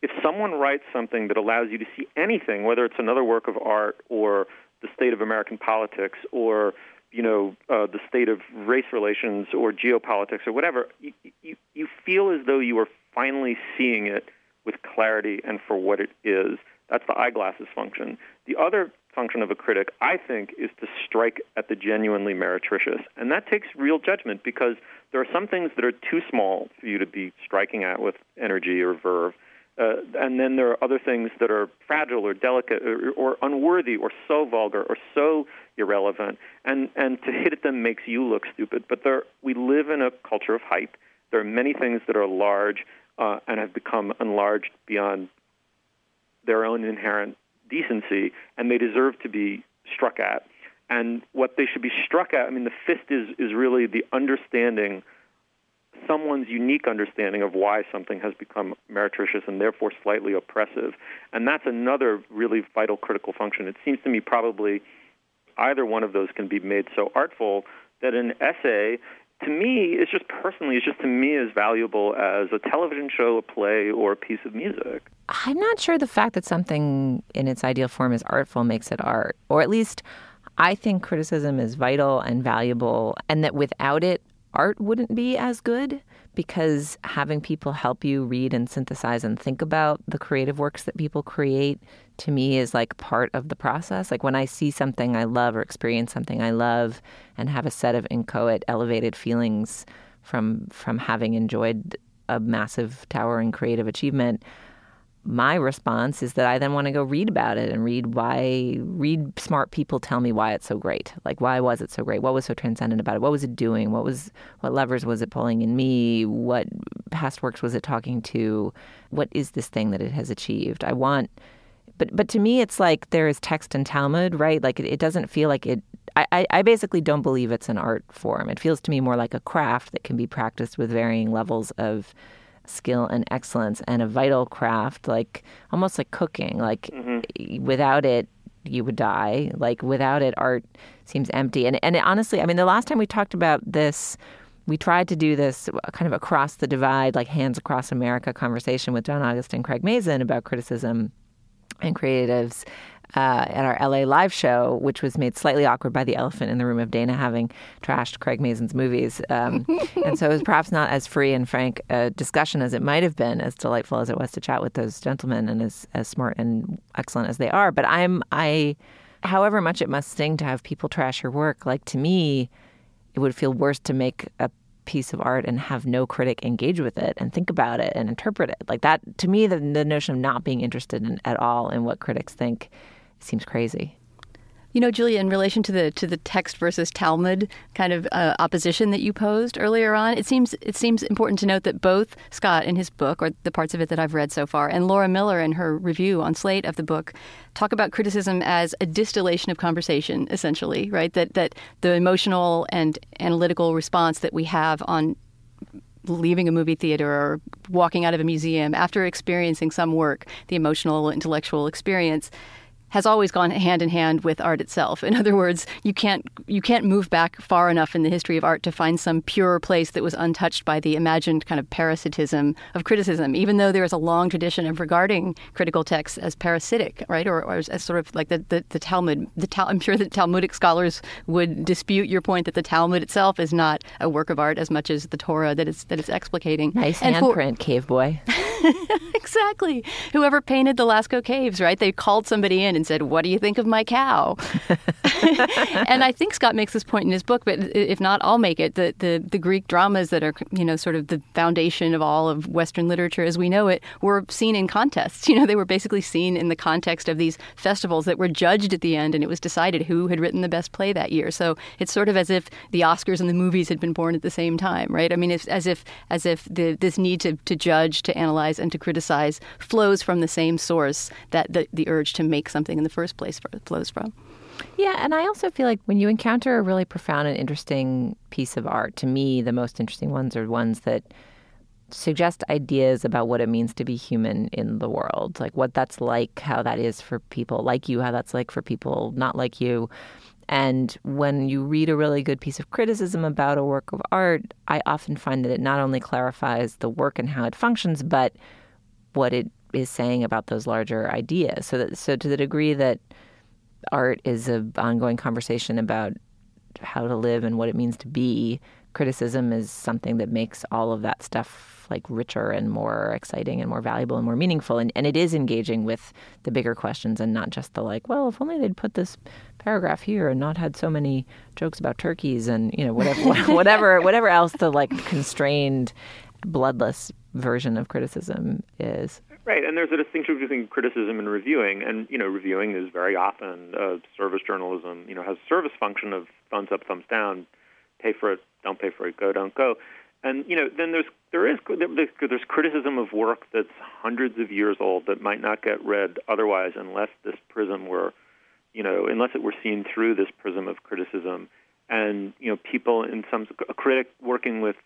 If someone writes something that allows you to see anything, whether it's another work of art or the state of American politics or you know uh, the state of race relations or geopolitics or whatever, you, you you feel as though you are finally seeing it with clarity and for what it is. That's the eyeglasses function. The other function of a critic, I think, is to strike at the genuinely meretricious. And that takes real judgment because there are some things that are too small for you to be striking at with energy or verve. Uh, and then there are other things that are fragile or delicate or, or unworthy or so vulgar or so irrelevant. And, and to hit at them makes you look stupid. But there, we live in a culture of hype. There are many things that are large uh, and have become enlarged beyond their own inherent decency, and they deserve to be struck at. And what they should be struck at, I mean, the fist is, is really the understanding, someone's unique understanding of why something has become meretricious and therefore slightly oppressive. And that's another really vital critical function. It seems to me probably either one of those can be made so artful that an essay to me, it's just personally, it's just to me as valuable as a television show, a play, or a piece of music. I'm not sure the fact that something in its ideal form is artful makes it art, or at least I think criticism is vital and valuable, and that without it, art wouldn't be as good because having people help you read and synthesize and think about the creative works that people create to me is like part of the process. Like when I see something I love or experience something I love and have a set of inchoate, elevated feelings from from having enjoyed a massive towering creative achievement, my response is that I then want to go read about it and read why, read smart people tell me why it's so great. Like, why was it so great? What was so transcendent about it? What was it doing? What was, what levers was it pulling in me? What past works was it talking to? What is this thing that it has achieved? I want, but, but to me, it's like there is text and Talmud, right? Like, it, it doesn't feel like it, I, I basically don't believe it's an art form. It feels to me more like a craft that can be practiced with varying levels of skill and excellence and a vital craft, like almost like cooking. Like mm-hmm. without it, you would die. Like without it, art seems empty. And and it, honestly, I mean, the last time we talked about this, we tried to do this kind of across the divide, like hands across America conversation with John August and Craig Mazin about criticism and creatives uh, at our LA live show, which was made slightly awkward by the elephant in the room of Dana having trashed Craig Mazin's movies. Um, and so it was perhaps not as free and frank a discussion as it might have been, as delightful as it was to chat with those gentlemen and as, as smart and excellent as they are. But I'm, I, however much it must sting to have people trash your work, like to me, it would feel worse to make a piece of art and have no critic engage with it and think about it and interpret it. Like that, to me, the, the notion of not being interested in, at all in what critics think seems crazy. You know, Julia, in relation to the to the text versus Talmud kind of uh, opposition that you posed earlier on, it seems it seems important to note that both Scott in his book, or the parts of it that I've read so far, and Laura Miller in her review on Slate of the book, talk about criticism as a distillation of conversation, essentially, right? That that the emotional and analytical response that we have on leaving a movie theater or walking out of a museum after experiencing some work, the emotional, intellectual experience has always gone hand in hand with art itself. In other words, you can't you can't move back far enough in the history of art to find some pure place that was untouched by the imagined kind of parasitism of criticism. Even though there is a long tradition of regarding critical texts as parasitic, right, or, or as, as, sort of like the, the, the Talmud. The Tal- I'm sure that Talmudic scholars would dispute your point that the Talmud itself is not a work of art as much as the Torah that it's that it's explicating. Nice and handprint, for- cave boy. exactly. Whoever painted the Lascaux caves, right? They called somebody in and said, "What do you think of my cow?" and I think Scott makes this point in his book, but if not, I'll make it. The, the the Greek dramas that are you know sort of the foundation of all of Western literature as we know it were seen in contests. You know, they were basically seen in the context of these festivals that were judged at the end, and it was decided who had written the best play that year. So it's sort of as if the Oscars and the movies had been born at the same time, right? I mean, it's as if as if the, this need to, to judge, to analyze, and to criticize flows from the same source that the, the urge to make something in the first place flows from. Yeah, and I also feel like when you encounter a really profound and interesting piece of art, to me, the most interesting ones are ones that suggest ideas about what it means to be human in the world, like what that's like, how that is for people like you, how that's like for people not like you. And when you read a really good piece of criticism about a work of art, I often find that it not only clarifies the work and how it functions, but what it is saying about those larger ideas. So that so to the degree that art is an ongoing conversation about how to live and what it means to be, criticism is something that makes all of that stuff like richer and more exciting and more valuable and more meaningful. And, and it is engaging with the bigger questions and not just the like, well, if only they'd put this paragraph here and not had so many jokes about turkeys and, you know, whatever whatever whatever else the like constrained bloodless version of criticism is. Right, and there's a distinction between criticism and reviewing, and you know, reviewing is very often uh, service journalism. You know, has service function of thumbs up, thumbs down, pay for it, don't pay for it, go, don't go, and you know, then there's there is there's criticism of work that's hundreds of years old that might not get read otherwise unless this prism were you know, unless it were seen through this prism of criticism. And you know, people in some a critic working with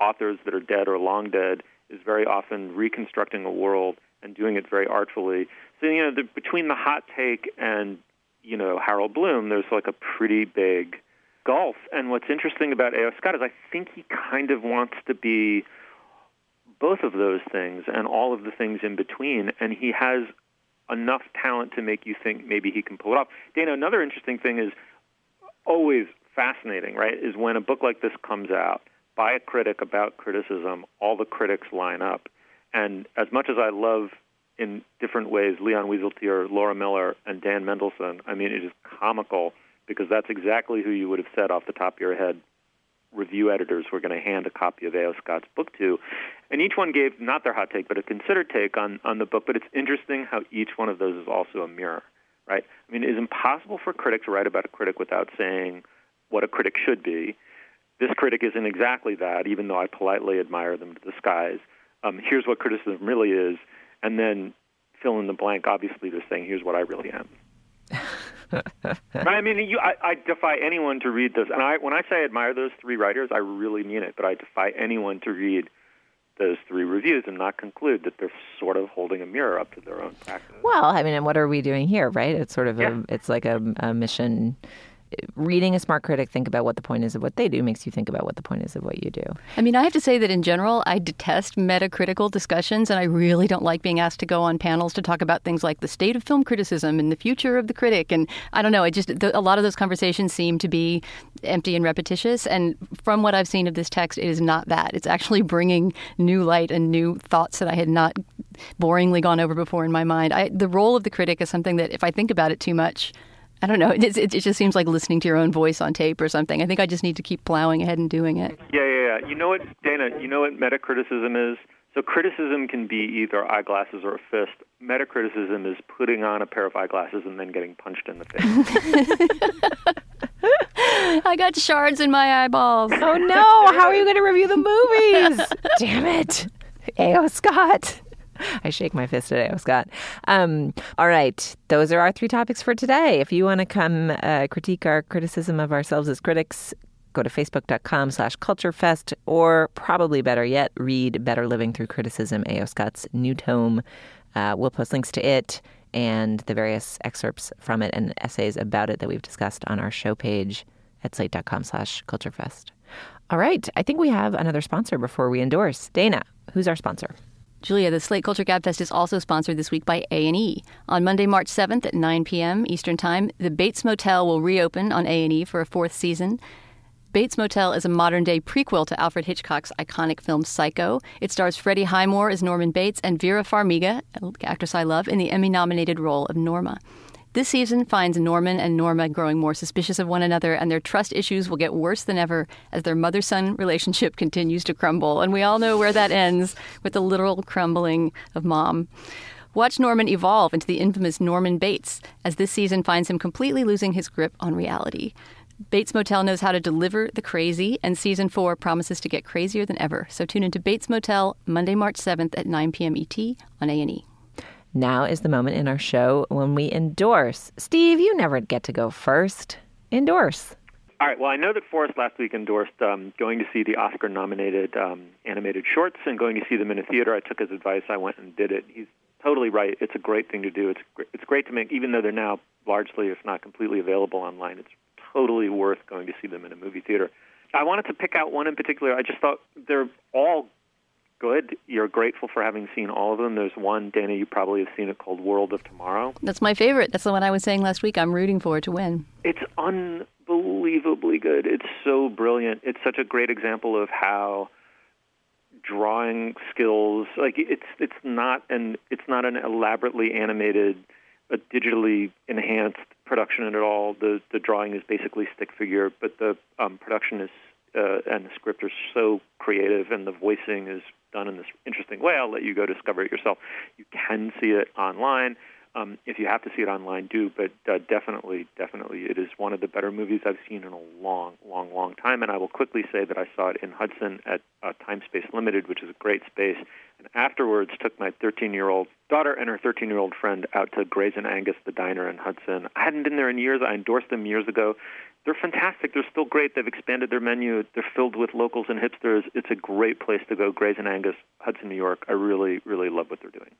authors that are dead or long dead is very often reconstructing a world and doing it very artfully. So you know, the, between the hot take and you know Harold Bloom, there's like a pretty big gulf. And what's interesting about A.O. Scott is I think he kind of wants to be both of those things and all of the things in between, and he has enough talent to make you think maybe he can pull it off. Dana, another interesting thing is always fascinating, right? Is when a book like this comes out by a critic about criticism, all the critics line up. And as much as I love in different ways Leon Wieseltier, Laura Miller, and Dan Mendelsohn, I mean, it is comical because that's exactly who you would have said off the top of your head review editors were going to hand a copy of A.O. Scott's book to. And each one gave not their hot take, but a considered take on, on the book. But it's interesting how each one of those is also a mirror, right? I mean, it is impossible for a critic to write about a critic without saying what a critic should be. This critic isn't exactly that, even though I politely admire them to the skies. Um, here's what criticism really is, and then fill in the blank. Obviously, they're saying, here's what I really am. I mean, you, I, I defy anyone to read this. And I, when I say I admire those three writers, I really mean it. But I defy anyone to read those three reviews and not conclude that they're sort of holding a mirror up to their own practice. Well, I mean, and what are we doing here, right? It's sort of yeah. a, it's like a, a mission reading a smart critic think about what the point is of what they do makes you think about what the point is of what you do. I mean, I have to say that in general, I detest metacritical discussions, and I really don't like being asked to go on panels to talk about things like the state of film criticism and the future of the critic. And I don't know, it just a lot of those conversations seem to be empty and repetitious. And from what I've seen of this text, it is not that. It's actually bringing new light and new thoughts that I had not boringly gone over before in my mind. I, the role of the critic is something that if I think about it too much, I don't know. It, it, it, just seems like listening to your own voice on tape or something. I think I just need to keep plowing ahead and doing it. Yeah, yeah, yeah. You know what, Dana? You know what metacriticism is? So criticism can be either eyeglasses or a fist. Metacriticism is putting on a pair of eyeglasses and then getting punched in the face. I got shards in my eyeballs. Oh no! How are you going to review the movies? Damn it, A.O. Scott. I shake my fist today, oh Scott. Um, all right, those are our three topics for today. If you want to come uh, critique our criticism of ourselves as critics, go to facebook.com slash culturefest, or probably better yet, read Better Living Through Criticism, A.O. Scott's new tome. Uh, we'll post links to it and the various excerpts from it and essays about it that we've discussed on our show page at slate.com slash culturefest. All right, I think we have another sponsor before we endorse. Dana, who's our sponsor? Julia, the Slate Culture Gabfest is also sponsored this week by A&E. On Monday, March 7th at 9 p.m. Eastern Time, the Bates Motel will reopen on A&E for a fourth season. Bates Motel is a modern-day prequel to Alfred Hitchcock's iconic film Psycho. It stars Freddie Highmore as Norman Bates and Vera Farmiga, actress I love, in the Emmy-nominated role of Norma. This season finds Norman and Norma growing more suspicious of one another, and their trust issues will get worse than ever as their mother son relationship continues to crumble. And we all know where that ends with the literal crumbling of mom. Watch Norman evolve into the infamous Norman Bates as this season finds him completely losing his grip on reality. Bates Motel knows how to deliver the crazy, and season four promises to get crazier than ever. So tune into Bates Motel Monday, March 7th at 9 p.m. ET on A&E. Now is the moment in our show when we endorse. Steve, you never get to go first. Endorse. All right. Well, I know that Forrest last week endorsed um, going to see the Oscar-nominated um, animated shorts and going to see them in a theater. I took his advice. I went and did it. He's totally right. It's a great thing to do. It's great, it's great to make, even though they're now largely, if not completely, available online. It's totally worth going to see them in a movie theater. I wanted to pick out one in particular. I just thought they're all good. You're grateful for having seen all of them. There's one, Dana, you probably have seen it called World of Tomorrow. That's my favorite. That's the one I was saying last week. I'm rooting for it to win. It's unbelievably good. It's so brilliant. It's such a great example of how drawing skills like it's it's not an it's not an elaborately animated a digitally enhanced production at all the the drawing is basically stick figure but the um, production is uh, and the script are so creative and the voicing is done in this interesting way. I'll let you go discover it yourself. You can see it online. Um, if you have to see it online, do. But uh, definitely, definitely, it is one of the better movies I've seen in a long, long, long time. And I will quickly say that I saw it in Hudson at uh, Time Space Limited, which is a great space. And afterwards, took my 13-year-old daughter and her 13-year-old friend out to Gray's and Angus, the diner in Hudson. I hadn't been there in years. I endorsed them years ago. They're fantastic. They're still great. They've expanded their menu. They're filled with locals and hipsters. It's a great place to go. Gray's and Angus, Hudson, New York. I really, really love what they're doing.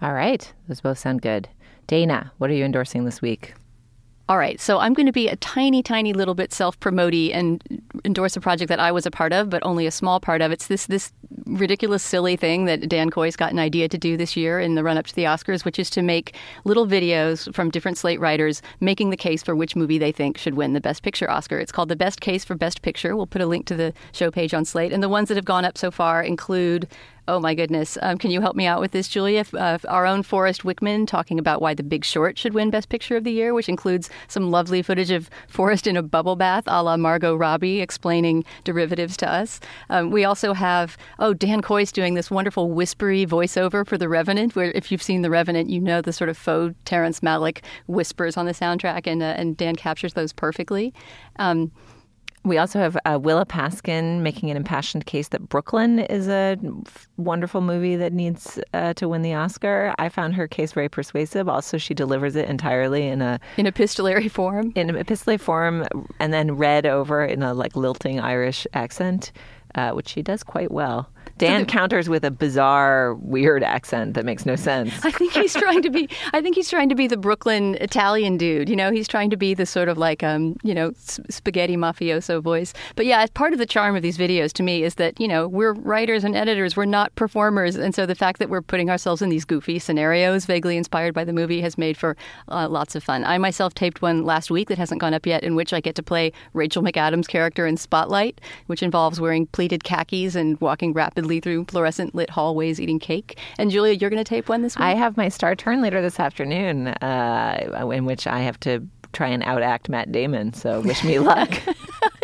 All right. Those both sound good. Dana, what are you endorsing this week? All right, so I'm going to be a tiny, tiny little bit self-promoty and endorse a project that I was a part of, but only a small part of. It's this this ridiculous, silly thing that Dan Kois got an idea to do this year in the run-up to the Oscars, which is to make little videos from different Slate writers making the case for which movie they think should win the Best Picture Oscar. It's called the Best Case for Best Picture. We'll put a link to the show page on Slate, and the ones that have gone up so far include Oh my goodness. Um, can you help me out with this, Julia? Uh, our own Forrest Wickman talking about why The Big Short should win Best Picture of the Year, which includes some lovely footage of Forrest in a bubble bath a la Margot Robbie explaining derivatives to us. Um, we also have, oh, Dan Kois doing this wonderful whispery voiceover for The Revenant, where if you've seen The Revenant, you know the sort of faux Terrence Malick whispers on the soundtrack, and, uh, and Dan captures those perfectly. Um, we also have uh, Willa Paskin making an impassioned case that Brooklyn is a wonderful movie that needs uh, to win the Oscar. I found her case very persuasive. Also, she delivers it entirely in a in epistolary form, in an epistolary form, and then read over in a like lilting Irish accent, uh, which she does quite well. Dan counters with a bizarre, weird accent that makes no sense. I think he's trying to be. I think he's trying to be the Brooklyn Italian dude. You know, he's trying to be the sort of like, um, you know, spaghetti mafioso voice. But yeah, part of the charm of these videos to me is that you know we're writers and editors. We're not performers, and so the fact that we're putting ourselves in these goofy scenarios, vaguely inspired by the movie, has made for uh, lots of fun. I myself taped one last week that hasn't gone up yet, in which I get to play Rachel McAdams' character in Spotlight, which involves wearing pleated khakis and walking rapidly through fluorescent lit hallways eating cake. And Julia, you're going to tape one this week? I have my star turn later this afternoon, uh, in which I have to try and outact Matt Damon. So wish me luck.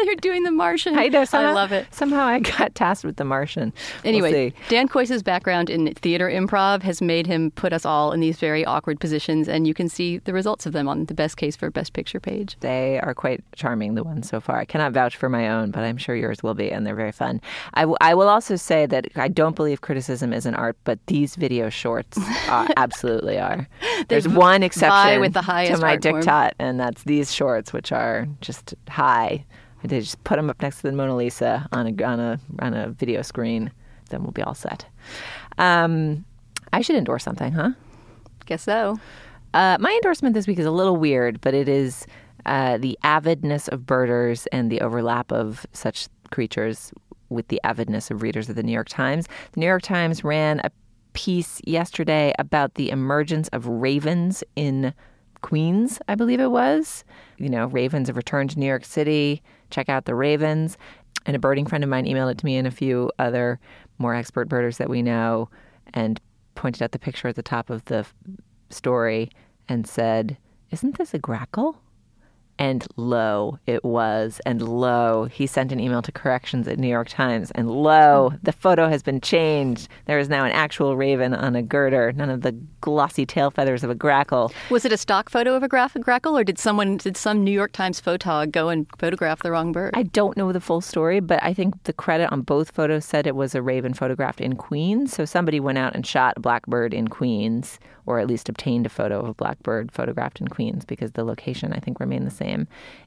You're doing The Martian. I know. Uh-huh. Somehow, I love it. Somehow I got tasked with The Martian. Anyway, we'll Dan Kois's background in theater improv has made him put us all in these very awkward positions, and you can see the results of them on the Best Case for Best Picture page. They are quite charming, the ones so far. I cannot vouch for my own, but I'm sure yours will be, and they're very fun. I, w- I will also say that I don't believe criticism is an art, but these video shorts are, absolutely are. There's one exception with the highest to my diktat, form. and that's these shorts, which are just high. They just put them up next to the Mona Lisa on a on a on a video screen. Then we'll be all set. Um, I should endorse something, huh? Guess so. Uh, my endorsement this week is a little weird, but it is uh, the avidness of birders and the overlap of such creatures with the avidness of readers of the New York Times. The New York Times ran a piece yesterday about the emergence of ravens in Queens, I believe it was. You know, ravens have returned to New York City. Check out the ravens. And a birding friend of mine emailed it to me and a few other more expert birders that we know and pointed out the picture at the top of the story and said, Isn't this a grackle? And lo, it was. And lo, he sent an email to corrections at New York Times. And lo, the photo has been changed. There is now an actual raven on a girder, none of the glossy tail feathers of a grackle. Was it a stock photo of a graph- grackle, or did someone, did some New York Times photog go and photograph the wrong bird? I don't know the full story, but I think the credit on both photos said it was a raven photographed in Queens. So somebody went out and shot a blackbird in Queens, or at least obtained a photo of a blackbird photographed in Queens, because the location I think remained the same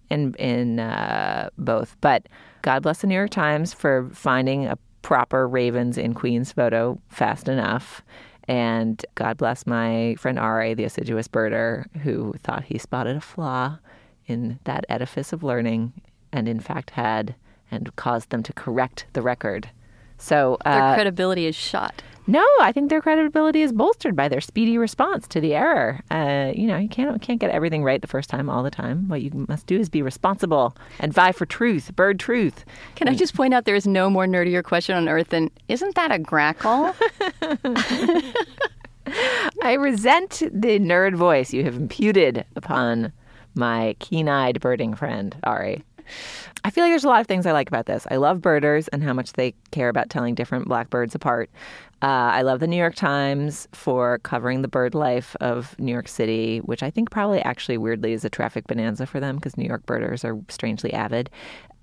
in in uh, both. But God bless the New York Times for finding a proper Ravens in Queens photo fast enough. And God bless my friend Ari, the assiduous birder, who thought he spotted a flaw in that edifice of learning and in fact had and caused them to correct the record. So uh, their credibility is shot. No, I think their credibility is bolstered by their speedy response to the error. Uh, you know, you can't can't get everything right the first time all the time. What you must do is be responsible and vie for truth, bird truth. Can I just point out there is no more nerdier question on earth than isn't that a grackle? I resent the nerd voice you have imputed upon my keen-eyed birding friend Ari. I feel like there's a lot of things I like about this. I love birders and how much they care about telling different blackbirds apart. Uh, I love the New York Times for covering the bird life of New York City, which I think probably actually weirdly is a traffic bonanza for them because New York birders are strangely avid.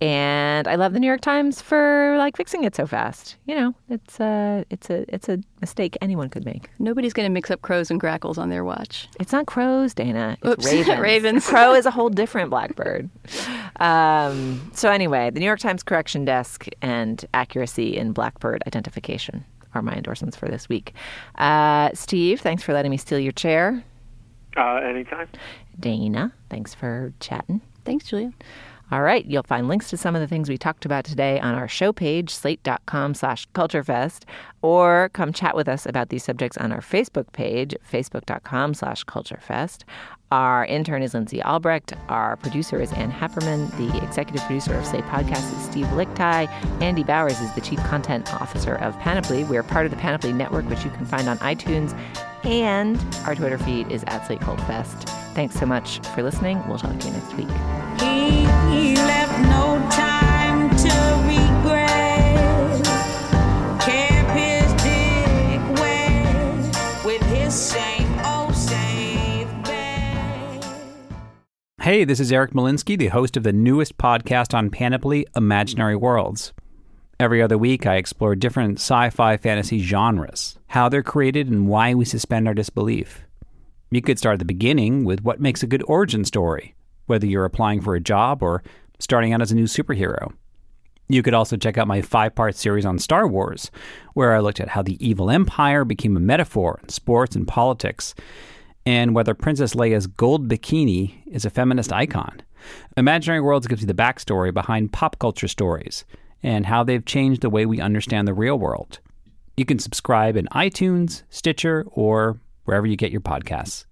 And I love the New York Times for like fixing it so fast. You know, it's a it's a it's a mistake anyone could make. Nobody's going to mix up crows and grackles on their watch. It's not crows, Dana. It's Oops. ravens. Ravens. Crow is a whole different blackbird. Um, so anyway, the New York Times correction desk and accuracy in blackbird identification are my endorsements for this week. Uh, Steve, thanks for letting me steal your chair. Uh, anytime. Dana, thanks for chatting. Thanks, Julia. All right, you'll find links to some of the things we talked about today on our show page, slate.com slash culturefest, or come chat with us about these subjects on our Facebook page, facebook.com slash culturefest. Our intern is Lindsay Albrecht. Our producer is Ann Heppermann. The executive producer of Slate Podcast is Steve Lickteig. Andy Bowers is the chief content officer of Panoply. We're part of the Panoply Network, which you can find on iTunes. And our Twitter feed is at Slate Cult Fest. Thanks so much for listening. We'll talk to you next week. Hey, this is Eric Molinsky, the host of the newest podcast on Panoply, Imaginary Worlds. Every other week, I explore different sci fi fantasy genres, how they're created, and why we suspend our disbelief. You could start at the beginning with what makes a good origin story, whether you're applying for a job or starting out as a new superhero. You could also check out my five part series on Star Wars, where I looked at how the evil empire became a metaphor in sports and politics, and whether Princess Leia's gold bikini is a feminist icon. Imaginary Worlds gives you the backstory behind pop culture stories and how they've changed the way we understand the real world. You can subscribe in iTunes, Stitcher, or wherever you get your podcasts.